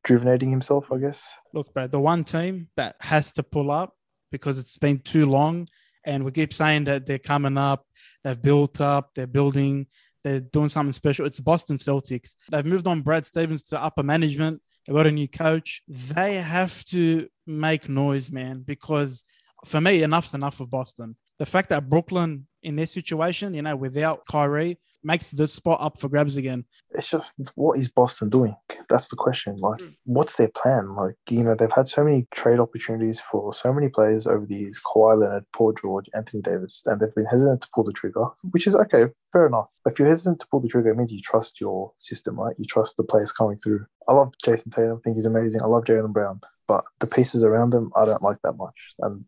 rejuvenating himself, I guess. Look, bro, the one team that has to pull up because it's been too long, and we keep saying that they're coming up, they've built up, they're building, they're doing something special. It's Boston Celtics. They've moved on Brad Stevens to upper management. They got a new coach. They have to make noise, man, because for me, enough's enough of Boston. The fact that Brooklyn in their situation, you know, without Kyrie, makes the spot up for grabs again. It's just what is Boston doing? That's the question. Like, Mm. what's their plan? Like, you know, they've had so many trade opportunities for so many players over the years Kawhi Leonard, Paul George, Anthony Davis, and they've been hesitant to pull the trigger, which is okay, fair enough. If you're hesitant to pull the trigger, it means you trust your system, right? You trust the players coming through. I love Jayson Tatum, I think he's amazing. I love Jaylen Brown, but the pieces around them, I don't like that much. And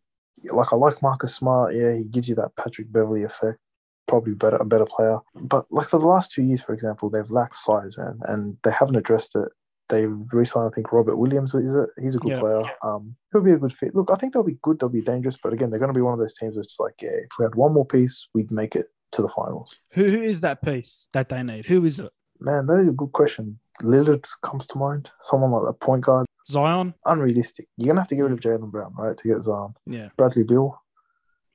like, I like Marcus Smart. Yeah, he gives you that Patrick Beverley effect probably better a better player. But like for the last two years, for example, they've lacked size, man, and they haven't addressed it. They re-signed, I think, Robert Williams. Is it? He's a good Yeah. player. Um, he'll be a good fit. Look, I think they'll be good. They'll be dangerous, but again, they're going to be one of those teams that's like, yeah, if we had one more piece, we'd make it to the finals. Who, who is that piece that they need? Who is it? Man, that is a good question. Lillard comes to mind. Someone like a point guard. Zion? Unrealistic. You're gonna have to get rid of Jaylen Brown, right, to get Zion. Yeah. Bradley Beal.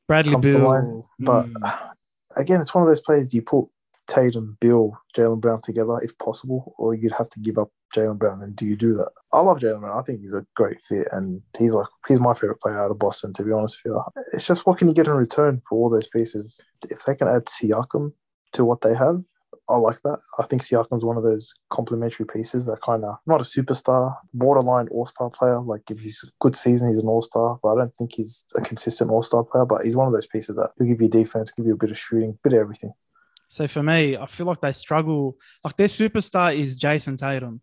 Bradley Beal. But Mm. again, it's one of those players you put Tatum, Beal, Jaylen Brown together if possible, or you'd have to give up Jaylen Brown. And do you do that? I love Jaylen Brown. I think he's a great fit, and he's like he's my favorite player out of Boston. To be honest with you, it's just what can you get in return for all those pieces? If they can add Siakam to what they have, I like that. I think Siakam's one of those complementary pieces that kind of not a superstar, borderline all star player. Like if he's a good season, he's an all star, but I don't think he's a consistent all star player. But he's one of those pieces that he'll give you defense, give you a bit of shooting, bit of everything. So for me, I feel like they struggle. Like their superstar is Jayson Tatum.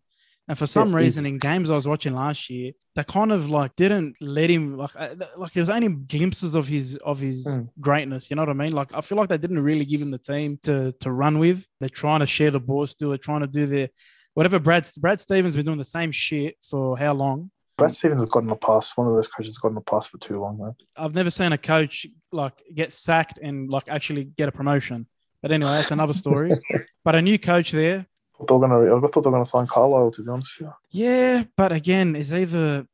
And for some Yeah, reason, in games I was watching last year, they kind of like didn't let him like uh, like there was only glimpses of his of his Mm. greatness. You know what I mean? Like I feel like they didn't really give him the team to to run with. They're trying to share the ball still. They're trying to do their whatever. Brad Brad Stevens been doing the same shit for how long? Brad Stevens has gotten a pass. One of those coaches has gotten a pass for too long, man. I've never seen a coach like get sacked and like actually get a promotion. But anyway, that's another story. but a new coach there, They're gonna. I thought they were gonna sign Carlisle. To be honest with Yeah, but again, is he the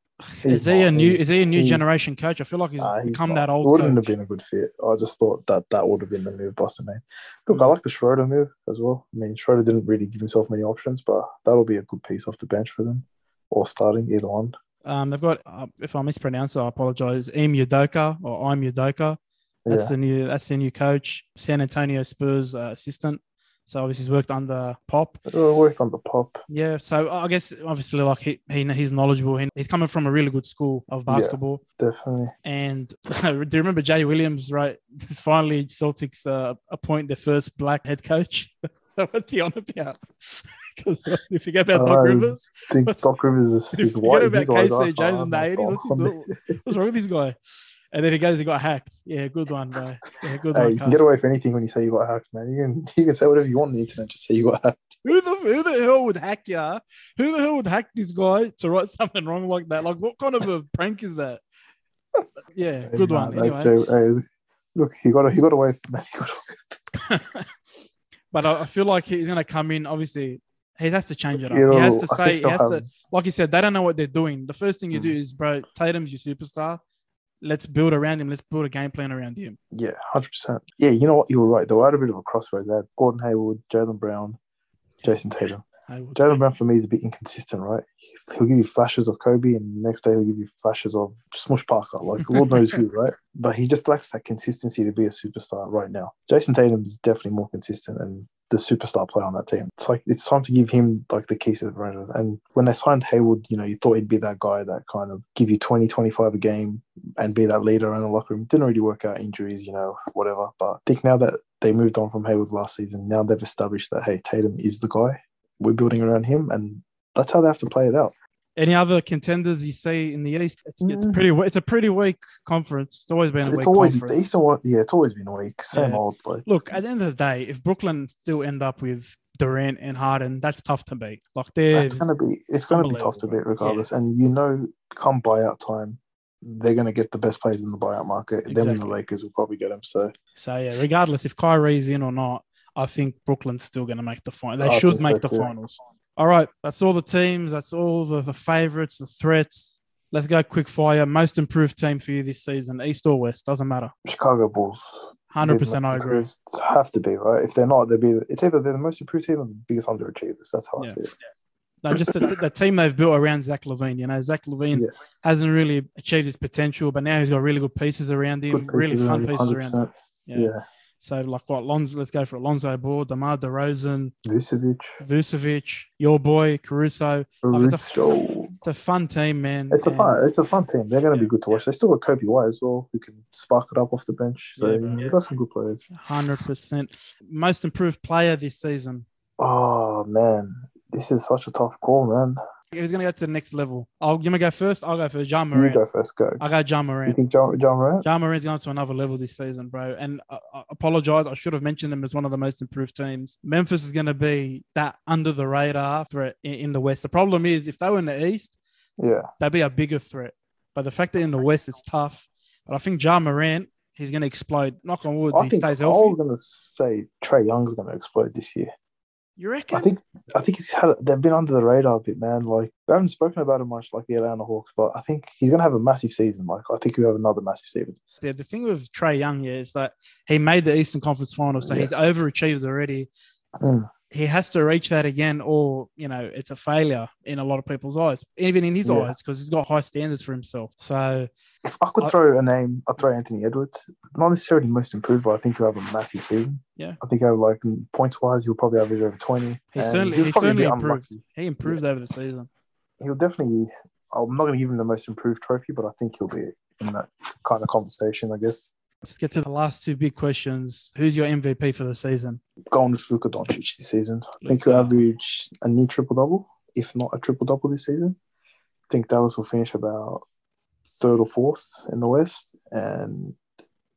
is he a new is he a new generation coach? I feel like he's Nah, become that It old wouldn't coach. have been a good fit. I just thought that that would have been the move Boston made. Look, I like the Schroeder move as well. I mean, Schroeder didn't really give himself many options, but that'll be a good piece off the bench for them, or starting either one. Um, they've got uh, if I mispronounce it, I apologize. Im Udoka or I'm Udoka. That's Yeah, the new that's the new coach, San Antonio Spurs uh, assistant. So obviously he's worked under Pop. Uh, worked the pop. Yeah, so I guess obviously like he, he he's knowledgeable. He, he's coming from a really good school of Yeah. basketball. Definitely. And do you remember Jay Williams? Right, finally Celtics uh, appoint their first black head coach. What's he on about? Because if you go about Doc Rivers, I think Doc Rivers is, if is you white. forget about KC Jones in the 80s, what's he doing? what's wrong with this guy? And then he goes, he got hacked. Yeah, good one, bro. Yeah, good Hey, one. you can get away with anything when you say you got hacked, man. You can you can say whatever you want on the internet. Just say you got hacked. Who the who the hell would hack ya? Who the hell would hack this guy to write something wrong like that? Like, what kind of a prank is that? Yeah, good one. that Anyway, Joe- hey, look, he got he got away. From, man, he got away. but I, I feel like he's gonna come in. Obviously, he has to change it up. You he has to say, he has to, like you said, they don't know what they're doing. The first thing you Mm. do is, bro, Tatum's your superstar. Let's build around him. Let's build a game plan around him. Yeah, hundred percent. Yeah, you know what? You were right. They were at a bit of a crossroads. there. Gordon Hayward, Jaylen Brown, Jayson Tatum. I Jaylen Brown for me is a bit inconsistent, right? He'll give you flashes of Kobe, and the next day he'll give you flashes of Smush Parker, like Lord knows who, right? But he just lacks that consistency to be a superstar right now. Jayson Tatum is definitely more consistent and the superstar player on that team. It's like it's time to give him like the keys to the franchise. And when they signed Hayward, you know, you thought he'd be that guy that kind of give you 20, 25 a game and be that leader in the locker room. Didn't really work out injuries, you know, whatever. But I think now that they moved on from Hayward last season, now they've established that hey, Tatum is the guy. We're building around him, and that's how they have to play it out. Any other contenders you see in the East? It's, it's Mm. pretty. It's a pretty weak conference. It's always been It's, a weak it's always the conference. Eastern one. Yeah, it's always been weak. Same Yeah. old. Like Look, at the end of the day, if Brooklyn still end up with Durant and Harden, that's tough to beat. Like they're that's gonna be. It's gonna be tough to beat regardless. And you know, come buyout time, they're gonna get the best players in the buyout market. Them and the Lakers will probably get them. So so yeah. Regardless if Kyrie's in or not, I think Brooklyn's still going to make the final. They I should make so the too. finals. All right, that's all the teams. That's all the, the favorites, the threats. Let's go quick fire. Most improved team for you this season, East or West, doesn't matter. Chicago Bulls. Hundred percent, I agree. Have to be right. If they're not, they'll be. It's either they're the most improved team or the biggest underachievers. That's how Yeah. I see it. No, just the, the team they've built around Zach LaVine. You know, Zach LaVine Yeah. hasn't really achieved his potential, but now he's got really good pieces around him, Good really fun around pieces around him. 100%. Yeah. Yeah. So like what Lonzo, let's go for Alonzo Ball, DeMar DeRozan, Vucevic, Vucevic, your boy Caruso. Like, it's, a, it's a fun team, man. It's a fun, it's a fun team. They're going to Yeah. be good to watch. They still got Coby White as well, who can spark it up off the bench. So Yeah, yeah, you got some good players. Hundred percent. Most improved player this season. Oh man, this is such a tough call, man. Who's gonna go to the next level? I'll you wanna go first? I'll go first. John You Morant. go first. Go. I got John You Morant. think John, Ja Morant? Ja Morant's going to another level this season, bro. And I, I apologize. I should have mentioned them as one of the most improved teams. Memphis is going to be that under the radar threat in, in the West. The problem is if they were in the East, Yeah. they'd be a bigger threat. But the fact that in the West it's tough. But I think Ja Morant, he's going to explode. Knock on wood, I he stays healthy. I was gonna say Trae Young's gonna explode this year. You reckon? I think I think he's had they've been under the radar a bit, man. Like we haven't spoken about him much, like the Atlanta Hawks, but I think he's gonna have a massive season. Like I think he'll have another massive season. the, the thing with Trae Young yeah, is that he made the Eastern Conference Finals, so Yeah. he's overachieved already. Mm. He has to reach that again, or you know, it's a failure in a lot of people's eyes, even in his Yeah. eyes, because he's got high standards for himself. So If I could I- throw a name, I'd throw Anthony Edwards. Not necessarily most improved, but I think he'll have a massive season. Yeah. I think have like points wise, he'll probably average over twenty. he certainly, he'll he be certainly improved. unlucky. He improved over the season. He'll definitely. I'm not going to give him the most improved trophy, but I think he'll be in that kind of conversation. I guess. Let's get to the last two big questions. Who's your MVP for the season? Going with Luka Doncic this season. I think he'll average a near triple double, if not a triple double this season. I think Dallas will finish about third or fourth in the West, and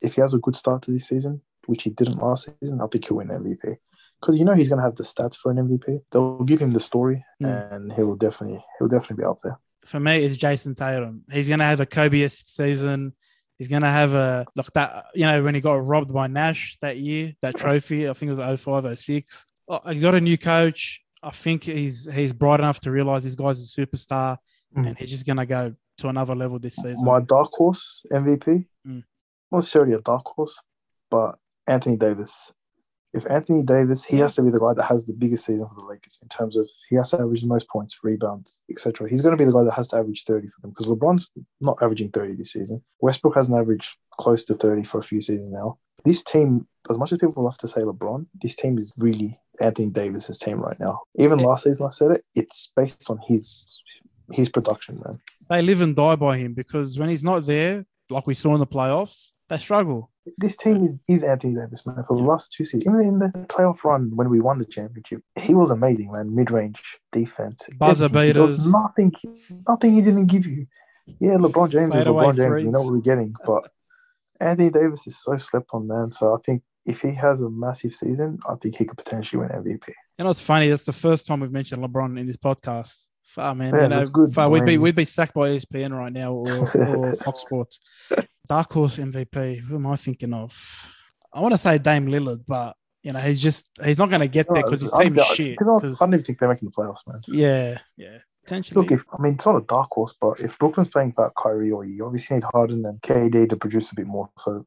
if he has a good start to this season, which he didn't last season, I think he'll win MVP. Because you know he's going to have the stats for an MVP. They'll give him the story, Mm. and he'll definitely he'll definitely be up there. For me, it's Jayson Tatum. He's gonna have a Kobe-esque season. He's gonna have a like that. You know, when he got robbed by Nash that year, that trophy. I think it was 05, 06. Oh, He's got a new coach. I think he's he's bright enough to realize this guy's a superstar, Mm. and he's just gonna go to another level this season. My dark horse MVP, Mm. not necessarily a dark horse, but Anthony Davis. If Anthony Davis, he has to be the guy that has the biggest season for the Lakers in terms of he has to average the most points, rebounds, etc. He's going to be the guy that has to average 30 for them because LeBron's not averaging 30 this season. Westbrook hasn't averaged close to 30 for a few seasons now. This team, as much as people love to say LeBron, this team is really Anthony Davis's team right now. Even last season, I said it. It's based on his his production, man. they live and die by him because when he's not there, like we saw in the playoffs, they struggle. this team is, is Anthony Davis, man. For the last two seasons, even in the playoff run when we won the championship, he was amazing, man. Mid range defense, Buzzer everything. There was beaters. nothing, nothing he didn't give you. Yeah, LeBron James is LeBron James. Threes. know what we're getting, but Anthony Davis is so slept on, man. So I think if he has a massive season, I think he could potentially win MVP. You know, it's funny. That's the first time we've mentioned LeBron in this podcast. Far man, Yeah, you know, good. we'd be we'd be sacked by ESPN right now or, or Fox Sports. Dark horse MVP. Who am I thinking of? I want to say Dame Lillard, but you know he's just he's not going to get there because his team is shit. To be honest, 'cause- I don't even think they're making the playoffs, man. yeah, yeah, potentially. Look, if I mean it's not a dark horse, but if Brooklyn's playing without Kyrie or you obviously need Harden and KD to produce a bit more, so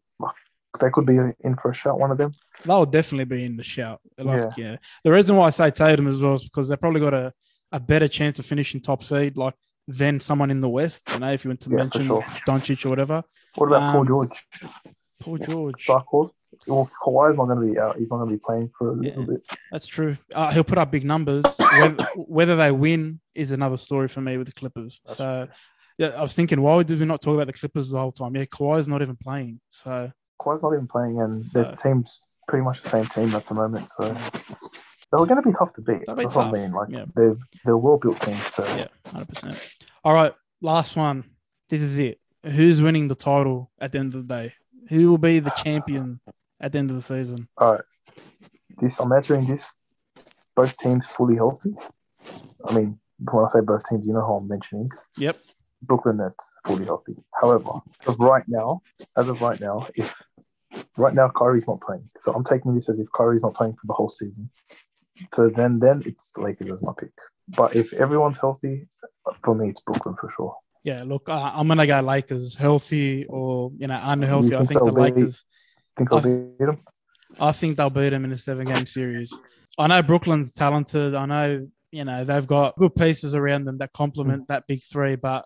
they could be in for a shot. One of them. They'll definitely be in the shout. Like, yeah. The reason why I say Tatum as well is because they probably got a, a better chance of finishing top seed, like than someone in the West. You know, if you want to Yeah, mention sure. Doncic or whatever. What about Paul Um, George? Paul George. Horse. Well, Kawhi's not going to be out. He's not going to be playing for a little Yeah. bit. That's true. Uh, he'll put up big numbers. whether, whether they win is another story for me with the Clippers. That's so, yeah, I was thinking, why did we not talk about the Clippers the whole time? Yeah, Kawhi's not even playing. So, Kawhi's not even playing, and their So- team's pretty much the same team at the moment. So they're going to be tough to beat. Be That's what I tough, mean. Like yeah. they're they're a well built team. So yeah, 100%. All right, last one. This is it. Who's winning the title at the end of the day? Who will be the champion at the end of the season? all right, this I'm answering this. Both teams fully healthy. I mean, when I say both teams, you know who I'm mentioning. Yep. Brooklyn Nets fully healthy. However, as right now, as of right now, if right now Kyrie's not playing, so I'm taking this as if Kyrie's not playing for the whole season. So then, then it's Lakers as my pick. But if everyone's healthy, for me, it's Brooklyn for sure. Yeah, look, uh, I'm gonna go Lakers, healthy or you know unhealthy. I think think the Lakers. Think I'll I- beat them. I think they'll beat them in a seven game series. I know Brooklyn's talented. I know, you know, they've got good pieces around them that complement that big three, but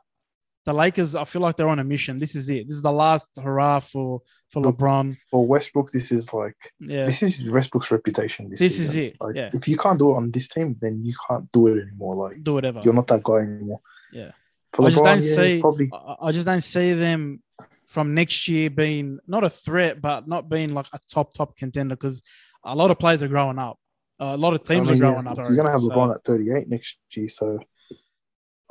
the Lakers, I feel like they're on a mission. This is it. This is the last hurrah for for LeBron. For Westbrook, this is like Yeah, this is Westbrook's reputation. This, This is it, Like, yeah. if you can't do it on this team, then you can't do it anymore. Like do whatever. you're not that guy anymore. Yeah. For I just don't yeah, see. probably I, just don't see them from next year being not a threat, but not being like a top top contender because a lot of players are growing up. a lot of teams I mean, are yeah, growing up. You're gonna have so- LeBron at 38 next year, so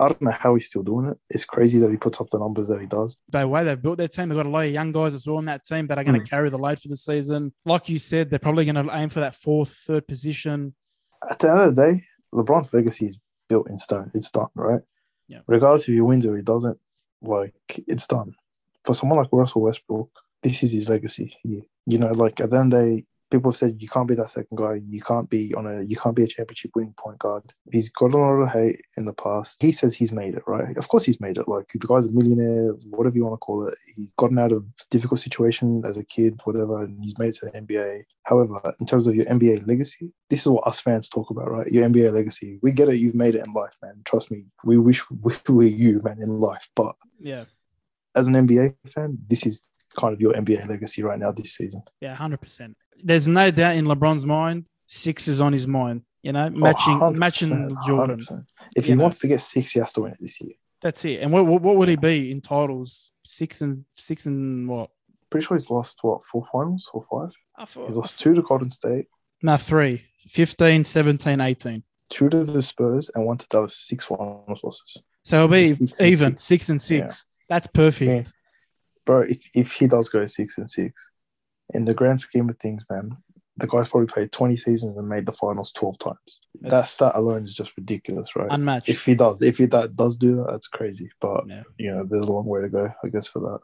I don't know how he's still doing it. It's crazy that he puts up the numbers that he does. the way they've built their team, they've got a lot of young guys as well in that team that are going to Mm. carry the load for the season. Like you said, they're probably going to aim for that fourth, third position. At the end of the day, LeBron's legacy is built in stone. It's done, right? Yeah. Regardless if he wins or he doesn't, like it's done. For someone like Russell Westbrook, this is his legacy. He, you know, like at the end of the day, people have said you can't be that second guy. You can't be on a you can't be a championship winning point guard. He's got a lot of hate in the past. He says he's made it, right? Of course he's made it. Like the guy's a millionaire, whatever you want to call it. He's gotten out of difficult situation as a kid, whatever, and he's made it to the NBA. However, in terms of your NBA legacy, this is what us fans talk about, right? Your NBA legacy. We get it, you've made it in life, man. Trust me. We wish we were you, man, in life. But Yeah, as an NBA fan, this is kind of your NBA legacy right now this season. yeah, hundred percent. There's no doubt in LeBron's mind, six is on his mind. You know, matching Oh, matching Jordan. 100%. If he know. wants to get six, he has to win it this year. That's it. And what, what what would he be in titles? Six and six and what? Pretty sure he's lost what four finals or five. I thought, He's lost two to Golden State, no, three. 15, 17, 18. two to the Spurs, and one to Dallas. Six finals losses. So it'll be Six even six. six and six. That's perfect. Bro, if, if he does go six and six, in the grand scheme of things, man, the guy's probably played 20 seasons and made the finals 12 times. that That's- stat alone is just ridiculous, right? Unmatched. if he does, if he that does do that, that's crazy. But Yeah. you know, there's a long way to go, I guess, for that.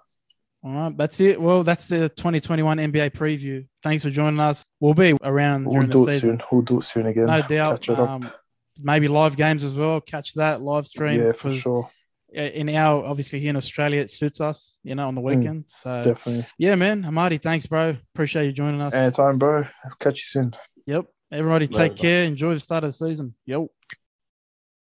All right, that's it. Well, that's the 2021 NBA preview. Thanks for joining us. We'll be around We'll do the it season. soon. We'll do it soon again. No doubt. Catch it up. Um, maybe live games as well. Catch that live stream. yeah, for sure. Uh, In our obviously here in Australia, it suits us. You know, on the Mm. weekend. So Definitely. yeah, man. Amadi, thanks, bro. Appreciate you joining us. Anytime, bro. Catch you soon. Yep. Everybody, Later, take bro. care. Enjoy the start of the season. Yo.